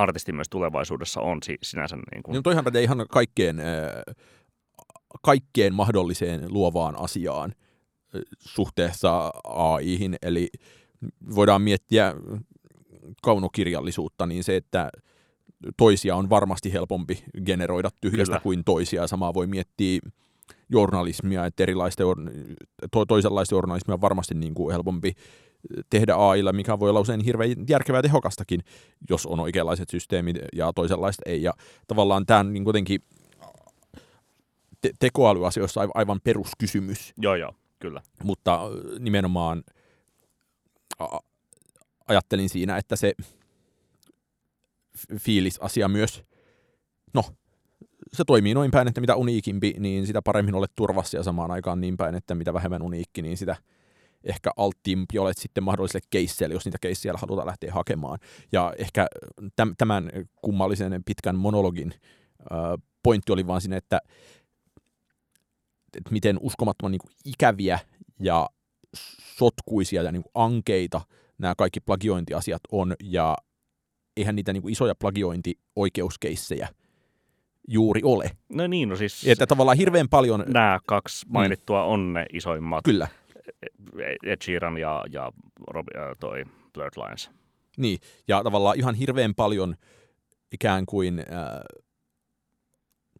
artisti myös tulevaisuudessa on sinänsä. Niin kuin... No toihan pätee ihan kaikkeen, kaikkeen mahdolliseen luovaan asiaan suhteessa AIhin, eli voidaan miettiä kaunokirjallisuutta, niin se, että toisia on varmasti helpompi generoida tyhjästä Kyllä. kuin toisia. Samaa voi miettiä journalismia, että erilaista, to, toisenlaista journalismia on varmasti niin kuin helpompi tehdä AIlla, mikä voi olla usein hirveän järkevää tehokastakin, jos on oikeanlaiset systeemit ja toisenlaista ei. Ja tavallaan tämä on niin kuitenkin te- tekoälyasioissa aivan peruskysymys. Joo, joo, kyllä. Mutta nimenomaan ajattelin siinä, että se fiilisasia myös, no, se toimii noin päin, että mitä uniikimpi, niin sitä paremmin olet turvassa ja samaan aikaan niin päin, että mitä vähemmän uniikki, niin sitä ehkä alttiimpi olet sitten mahdollisille keisseille, jos niitä keissejä halutaan lähteä hakemaan. Ja ehkä tämän kummallisen pitkän monologin pointti oli vaan siinä, että, että miten uskomattoman niin ikäviä ja sotkuisia ja niin ankeita nämä kaikki plagiointiasiat on, ja eihän niitä niin isoja plagiointioikeuskeissejä juuri ole. No niin, no siis... Että tavallaan hirveän paljon... Nämä kaksi mainittua mm. on ne isoimmat. Kyllä. Ed Sheeran ja, ja Rob, toi Blurred Lines. Niin, ja tavallaan ihan hirveän paljon ikään kuin... Äh,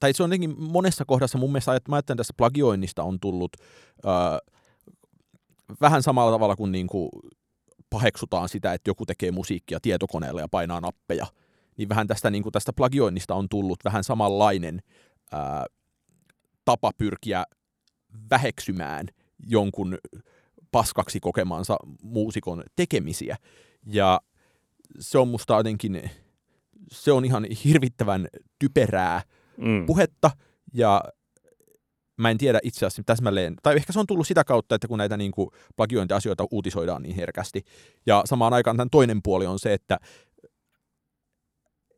tai se on jotenkin monessa kohdassa mun mielestä, että mä ajattelen tässä plagioinnista on tullut äh, vähän samalla tavalla kuin, niin kuin paheksutaan sitä, että joku tekee musiikkia tietokoneella ja painaa nappeja, niin vähän tästä, niin kuin tästä plagioinnista on tullut vähän samanlainen ää, tapa pyrkiä väheksymään jonkun paskaksi kokemansa muusikon tekemisiä. Ja se on musta jotenkin, se on ihan hirvittävän typerää mm. puhetta, ja mä en tiedä itse asiassa täsmälleen, tai ehkä se on tullut sitä kautta, että kun näitä niin kuin plagiointiasioita uutisoidaan niin herkästi. Ja samaan aikaan tämän toinen puoli on se, että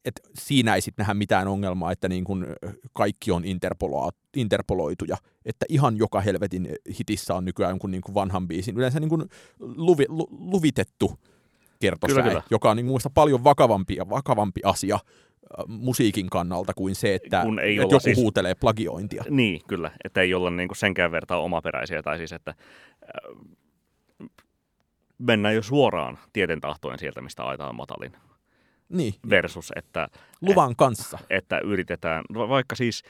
että siinä ei sitten nähdä mitään ongelmaa, että niin kuin kaikki on interpoloituja. Että ihan joka helvetin hitissä on nykyään jonkun niin kuin vanhan biisin, yleensä niin kuin luvi, lu, luvitettu kertosäe, kyllä, kyllä. joka on niin paljon vakavampi ja vakavampi asia musiikin kannalta kuin se, että, Kun ei että joku siis, huutelee plagiointia. Niin, kyllä. Että ei olla niin senkään vertaa omaperäisiä. Tai siis, että äh, mennään jo suoraan tieten tahtoen sieltä, mistä aitaan matalin. Niin. Versus, että... Luvan kanssa. Että yritetään, vaikka siis,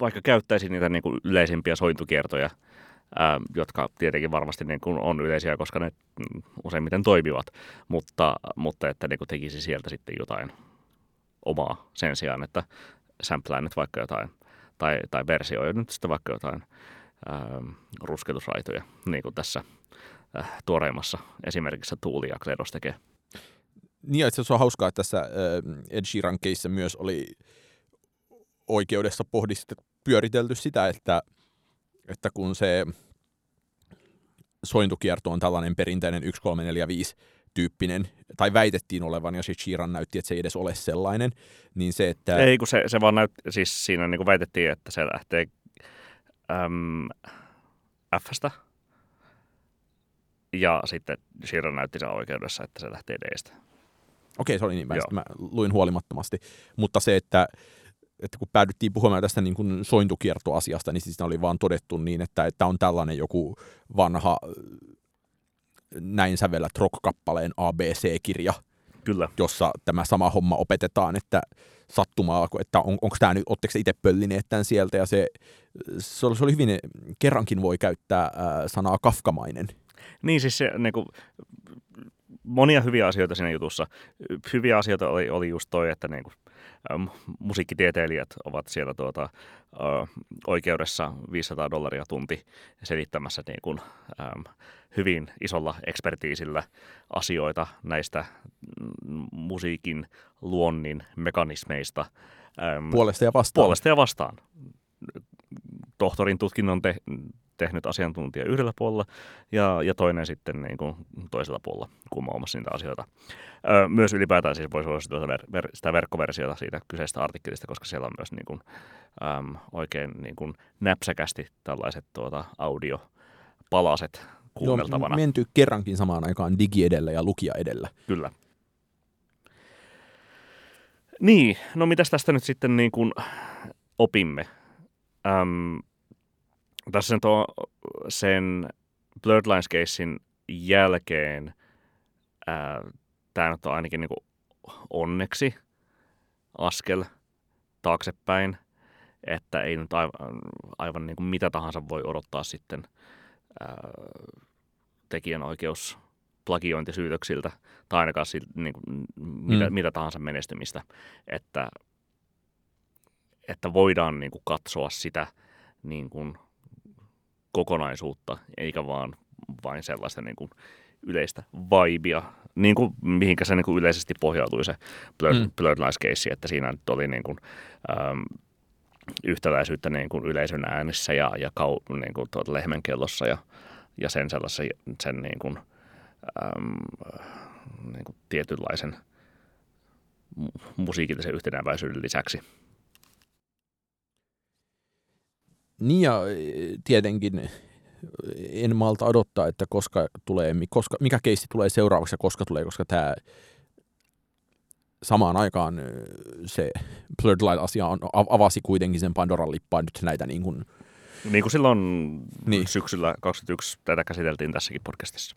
vaikka käyttäisi niitä niin kuin yleisimpiä sointukiertoja, ää, jotka tietenkin varmasti niin kuin on yleisiä, koska ne useimmiten toimivat, mutta, mutta että niin kuin tekisi sieltä sitten jotain omaa sen sijaan, että samplaa nyt vaikka jotain, tai, tai versioi nyt sitten vaikka jotain ää, rusketusraitoja, niin kuin tässä ää, tuoreimmassa esimerkiksi Tuuli ja Kledos tekee. Niin, että se on hauskaa, että tässä Ed Sheeran myös oli oikeudessa pohdistettu, pyöritelty sitä, että – että kun se sointukierto on tällainen perinteinen 1345 tyyppinen, tai väitettiin olevan, ja sitten Sheeran näytti, että se ei edes ole sellainen, niin se, että... Ei, kun se, se vaan näytti, siis siinä niin kuin väitettiin, että se lähtee äm, F-stä, ja sitten Sheeran näytti sen oikeudessa, että se lähtee D-stä. Okei, se oli niin, mä, mä luin huolimattomasti, mutta se, että että kun päädyttiin puhumaan tästä niin kuin sointukiertoasiasta, niin siis oli vaan todettu niin, että, että on tällainen joku vanha näin sävellä rock-kappaleen ABC-kirja, Kyllä. jossa tämä sama homma opetetaan, että sattumaa, että on, onko tämä nyt, oletteko itse pöllineet tämän sieltä, ja se, se, oli, se oli hyvin, kerrankin voi käyttää äh, sanaa kafkamainen. Niin siis se, niin kuin, monia hyviä asioita siinä jutussa. Hyviä asioita oli, oli just toi, että niin kuin, äm, musiikkitieteilijät ovat siellä tuota, ä, oikeudessa 500 dollaria tunti selittämässä niin kuin, äm, hyvin isolla ekspertiisillä asioita näistä mm, musiikin luonnin mekanismeista. Äm, puolesta ja vastaan. Puolesta ja vastaan. Tohtorin tutkinnon te, tehnyt asiantuntija yhdellä puolella ja, ja toinen sitten niin kuin toisella puolella kumoamassa niitä asioita. Öö, myös ylipäätään siis voisi suositella ver, ver, sitä verkkoversiota siitä kyseistä artikkelista, koska siellä on myös niin kuin, äm, oikein niin kuin näpsäkästi tällaiset tuota, audiopalaset kuunneltavana. Joo, menty kerrankin samaan aikaan digi edellä ja lukija edellä. Kyllä. Niin, no mitäs tästä nyt sitten niin kuin opimme? Öm, tässä sen, tuo, sen Blurred Lines casein jälkeen tämä nyt on ainakin niin onneksi askel taaksepäin, että ei nyt aivan, aivan niin kuin mitä tahansa voi odottaa sitten ää, tekijänoikeus plagiointisyytöksiltä tai ainakaan siltä, niin kuin, mitä, mm. mitä tahansa menestymistä, että, että voidaan niin kuin katsoa sitä niin kuin kokonaisuutta, eikä vaan vain sellaista niin kuin yleistä vibea, niin kuin, mihinkä se niin kuin yleisesti pohjautui se Blurred, mm. Blurred että siinä nyt oli niin kuin, äm, yhtäläisyyttä niin kuin yleisön äänissä ja, ja kau, niin kuin tuota lehmänkellossa ja, ja sen sellaisen sen niin kuin, äm, niin kuin tietynlaisen musiikillisen yhtenäväisyyden lisäksi. Niin ja e, tietenkin en malta odottaa, että koska tulee, koska, mikä keissi tulee seuraavaksi ja koska tulee, koska tämä samaan aikaan se Blurred Light-asia on, avasi kuitenkin sen Pandoran lippaan nyt näitä niin kuin... Niin kuin silloin niin. syksyllä 2021 tätä käsiteltiin tässäkin podcastissa.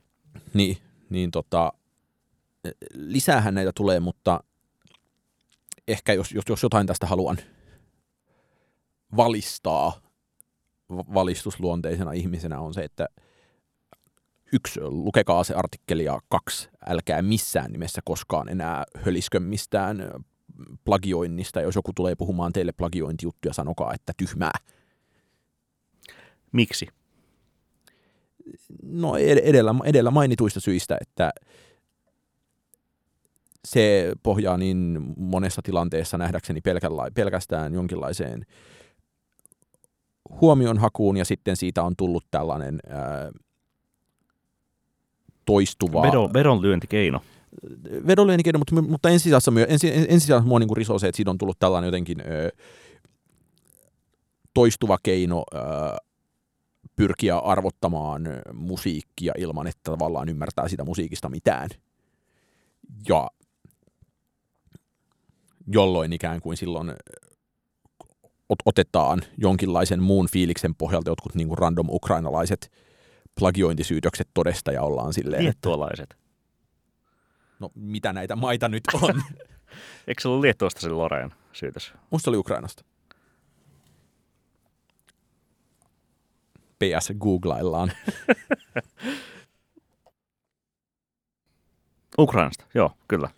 Niin, niin tota, lisäähän näitä tulee, mutta ehkä jos, jos, jos jotain tästä haluan valistaa, valistusluonteisena ihmisenä on se, että yksi, lukekaa se artikkeli ja kaksi, älkää missään nimessä koskaan enää höliskö mistään plagioinnista. Jos joku tulee puhumaan teille plagiointijuttuja, sanokaa, että tyhmää. Miksi? No edellä, edellä mainituista syistä, että se pohjaa niin monessa tilanteessa nähdäkseni pelkästään jonkinlaiseen huomionhakuun ja sitten siitä on tullut tällainen ää, toistuva... Vedon, vedonlyöntikeino. Vedonlyöntikeino, mutta, mutta ensisijassa, ensi, ensisijassa mua niin risoo se, että siitä on tullut tällainen jotenkin ö, toistuva keino ö, pyrkiä arvottamaan musiikkia ilman, että tavallaan ymmärtää sitä musiikista mitään. Ja jolloin ikään kuin silloin otetaan jonkinlaisen muun fiiliksen pohjalta jotkut niin kuin random ukrainalaiset plagiointisyytökset todesta ja ollaan silleen... Liettualaiset. No mitä näitä maita nyt on? Eikö se ollut Liettuasta se Loreen syytös? Musta oli Ukrainasta. PS googlaillaan. Ukrainasta, joo, kyllä.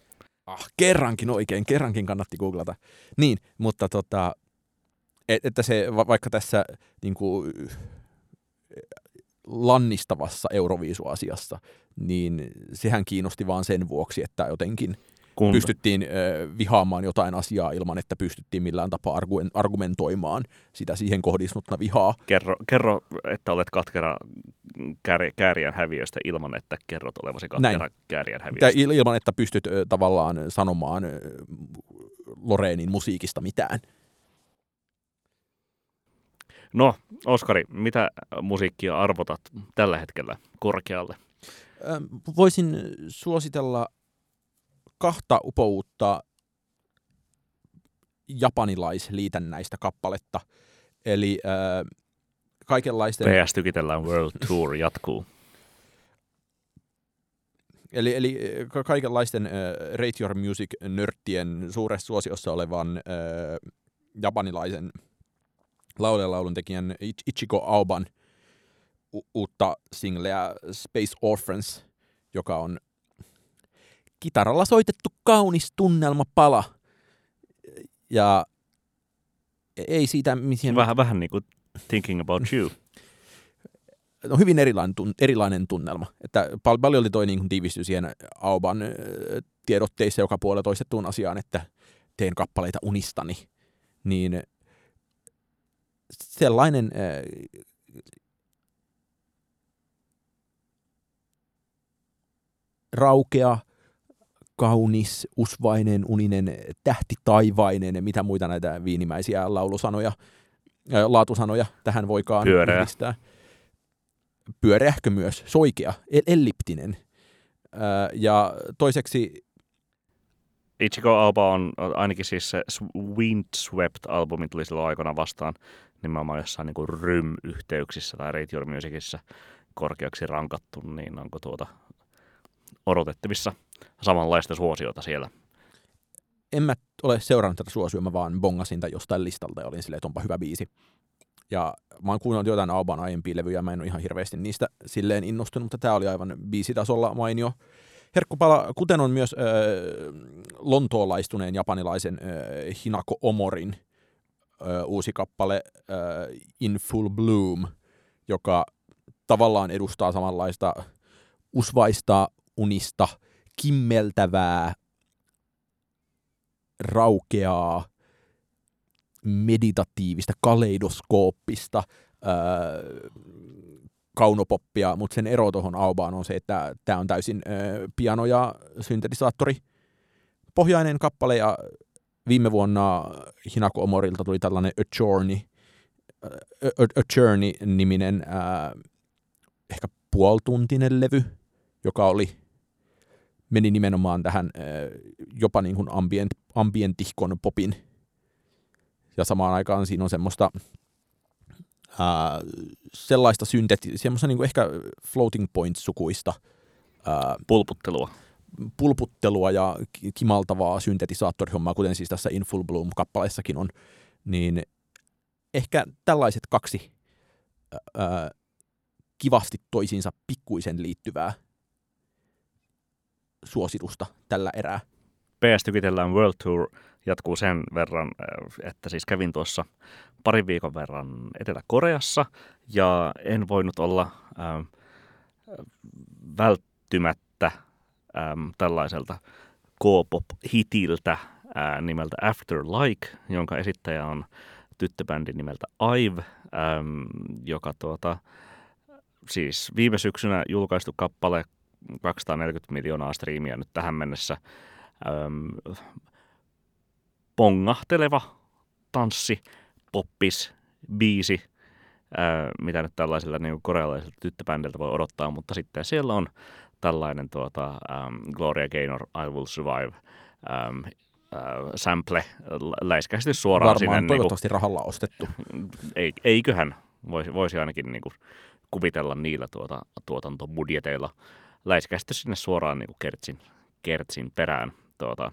Ah, kerrankin oikein, kerrankin kannatti googlata. Niin, mutta tota, että se vaikka tässä niin kuin, lannistavassa Euroviisuasiassa, niin sehän kiinnosti vaan sen vuoksi, että jotenkin Kun... pystyttiin ö, vihaamaan jotain asiaa ilman, että pystyttiin millään tapaa argumentoimaan sitä siihen kohdistunutta vihaa. Kerro, kerro että olet katkera kär, kääriän häviöstä ilman, että kerrot olevasi katkera Näin. kääriän häviöstä. Ilman, että pystyt ö, tavallaan sanomaan ö, Loreenin musiikista mitään. No, Oskari, mitä musiikkia arvotat tällä hetkellä korkealle? Voisin suositella kahta upouutta japanilaisliitännäistä kappaletta. Eli äh, kaikenlaisten... PS Tykitellään World Tour jatkuu. Eli, eli kaikenlaisten äh, Rate Your Music-nörttien suuressa suosiossa olevan äh, japanilaisen laulun tekijän Ichigo Auban u- uutta singleä Space Orphans, joka on kitaralla soitettu kaunis tunnelmapala. Ja ei siitä miten... Vähän, vähän niin kuin thinking about you. No hyvin erilainen, tun, erilainen tunnelma. Että pal- paljon toi niin tiivistyi siihen Auban tiedotteissa joka puolella toistettuun asiaan, että teen kappaleita unistani. Niin sellainen äh, raukea, kaunis, usvainen, uninen, tähti taivainen ja mitä muita näitä viinimäisiä laulusanoja, ää, laatusanoja tähän voikaan Pyöreä. yhdistää. Pyöreähkö myös, soikea, el- elliptinen. Ää, ja toiseksi Ichigo Aoba on ainakin siis se Windswept-albumi tuli silloin aikana vastaan nimenomaan jossain niin rym-yhteyksissä tai Radio Your Musicissa korkeaksi rankattu, niin onko tuota odotettavissa samanlaista suosiota siellä? en mä ole seurannut tätä suosiota, mä vaan bongasin tai jostain listalta ja olin silleen, että onpa hyvä biisi. Ja mä oon kuunnellut jotain Auban aiempia levyjä, mä en ole ihan hirveästi niistä silleen innostunut, mutta tää oli aivan biisitasolla mainio. Herkkupala, kuten on myös äh, lontoolaistuneen japanilaisen äh, Hinako Omorin uusi kappale äh, In Full Bloom, joka tavallaan edustaa samanlaista usvaista, unista, kimmeltävää, raukeaa, meditatiivista, kaleidoskooppista ää, kaunopoppia, mutta sen ero tuohon Aubaan on se, että tämä on täysin ää, piano- ja syntetisaattori pohjainen kappale ja viime vuonna Hinako Omorilta tuli tällainen A Journey, ää, ehkä puoltuntinen levy, joka oli meni nimenomaan tähän jopa niin kuin ambient, ambientihkon popin ja samaan aikaan siinä on semmoista ää, sellaista synteti, semmoista niin kuin ehkä floating points-sukuista ää, Pulputtelua. Pulputtelua ja ki- kimaltavaa syntetisaattorihommaa, kuten siis tässä In Full Bloom-kappaleessakin on, niin ehkä tällaiset kaksi ää, kivasti toisiinsa pikkuisen liittyvää suositusta tällä erää. PS Tykitellään World Tour jatkuu sen verran, että siis kävin tuossa parin viikon verran Etelä-Koreassa ja en voinut olla ähm, välttymättä ähm, tällaiselta K-pop-hitiltä äh, nimeltä After Like, jonka esittäjä on tyttöbändi nimeltä IVE, ähm, joka tuota, siis viime syksynä julkaistu kappale 240 miljoonaa striimiä nyt tähän mennessä. Öm, pongahteleva tanssi, poppis, biisi, ää, mitä nyt tällaisilla niin korealaisilta tyttöbändiltä voi odottaa, mutta sitten siellä on tällainen tuota, ähm, Gloria Gaynor, I Will Survive, ähm, äh, sample läiskästi suoraan Varmaan sinne. Niin kuin, toivottavasti rahalla ostettu. ei, eiköhän, voisi, voisi ainakin niin kuin kuvitella niillä tuota, tuotantobudjeteilla läiskästi sinne suoraan niin kuin kertsin, kertsin perään. Tuota,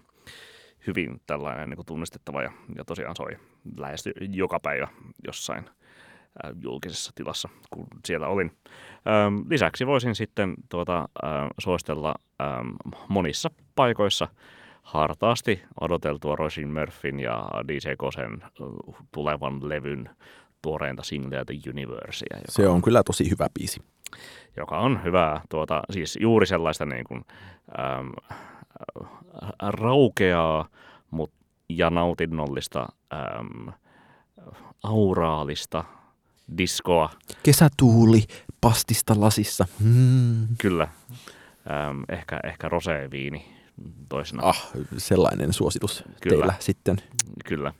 hyvin tällainen niin kuin tunnistettava ja, ja tosiaan soi lähes joka päivä jossain äh, julkisessa tilassa, kun siellä olin. Ähm, lisäksi voisin sitten tuota, äh, suositella ähm, monissa paikoissa hartaasti odoteltua Roisin Murphyn ja DJ Kosen äh, tulevan levyn tuoreinta singleä The Universea, joka, Se on kyllä tosi hyvä biisi. joka on hyvää, tuota, siis juuri sellaista niin kuin, äm, äh, raukeaa mut, ja nautinnollista, äm, auraalista diskoa, Kesätuuli pastista lasissa. Hmm. kyllä, äm, ehkä, ehkä roseviini toisena. Ah, sellainen suositus Kyllä. teillä sitten. Kyllä.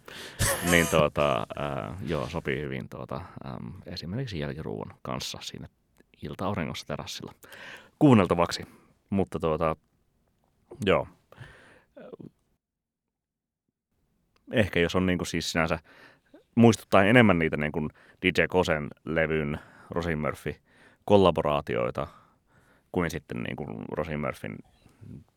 Niin tuota, äh, joo, sopii hyvin tuota, ähm, esimerkiksi jälkiruuan kanssa siinä ilta-auringossa terassilla kuunneltavaksi. Mutta tuota, joo. Ehkä jos on niin kuin siis sinänsä, muistuttaa enemmän niitä niin kuin DJ Kosen levyn Rosin Murphy kollaboraatioita kuin sitten niin kuin Rosin Murphyn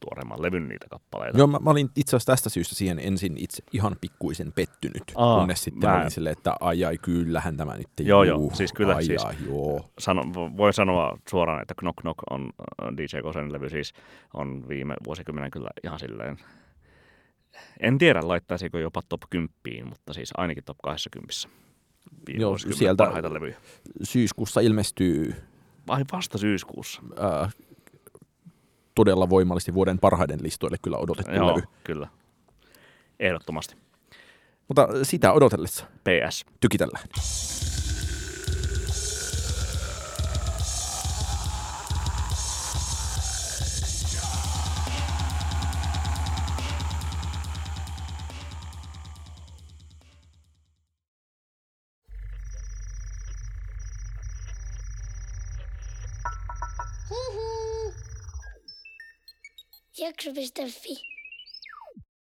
tuoreemman levyn niitä kappaleita. Joo, mä, mä olin itse asiassa tästä syystä siihen ensin itse ihan pikkuisen pettynyt, Aa, kunnes sitten mä- olin silleen, että ai ai, kyllähän tämä nyt Joo, juu, joo, siis kyllä, ai, siis- ai, joo. sano, voi sanoa suoraan, että Knock Knock on äh, DJ Kosen levy siis on viime vuosikymmenen kyllä ihan silleen en tiedä laittaisiko jopa top 10, mutta siis ainakin top 20. Joo, sieltä parhaita levyjä. syyskuussa ilmestyy Vai vasta syyskuussa? ää, todella voimallisesti vuoden parhaiden listoille kyllä odotettu Joo, levy. kyllä. Ehdottomasti. Mutta sitä odotellessa PS. tykitellään. acrobates da fé.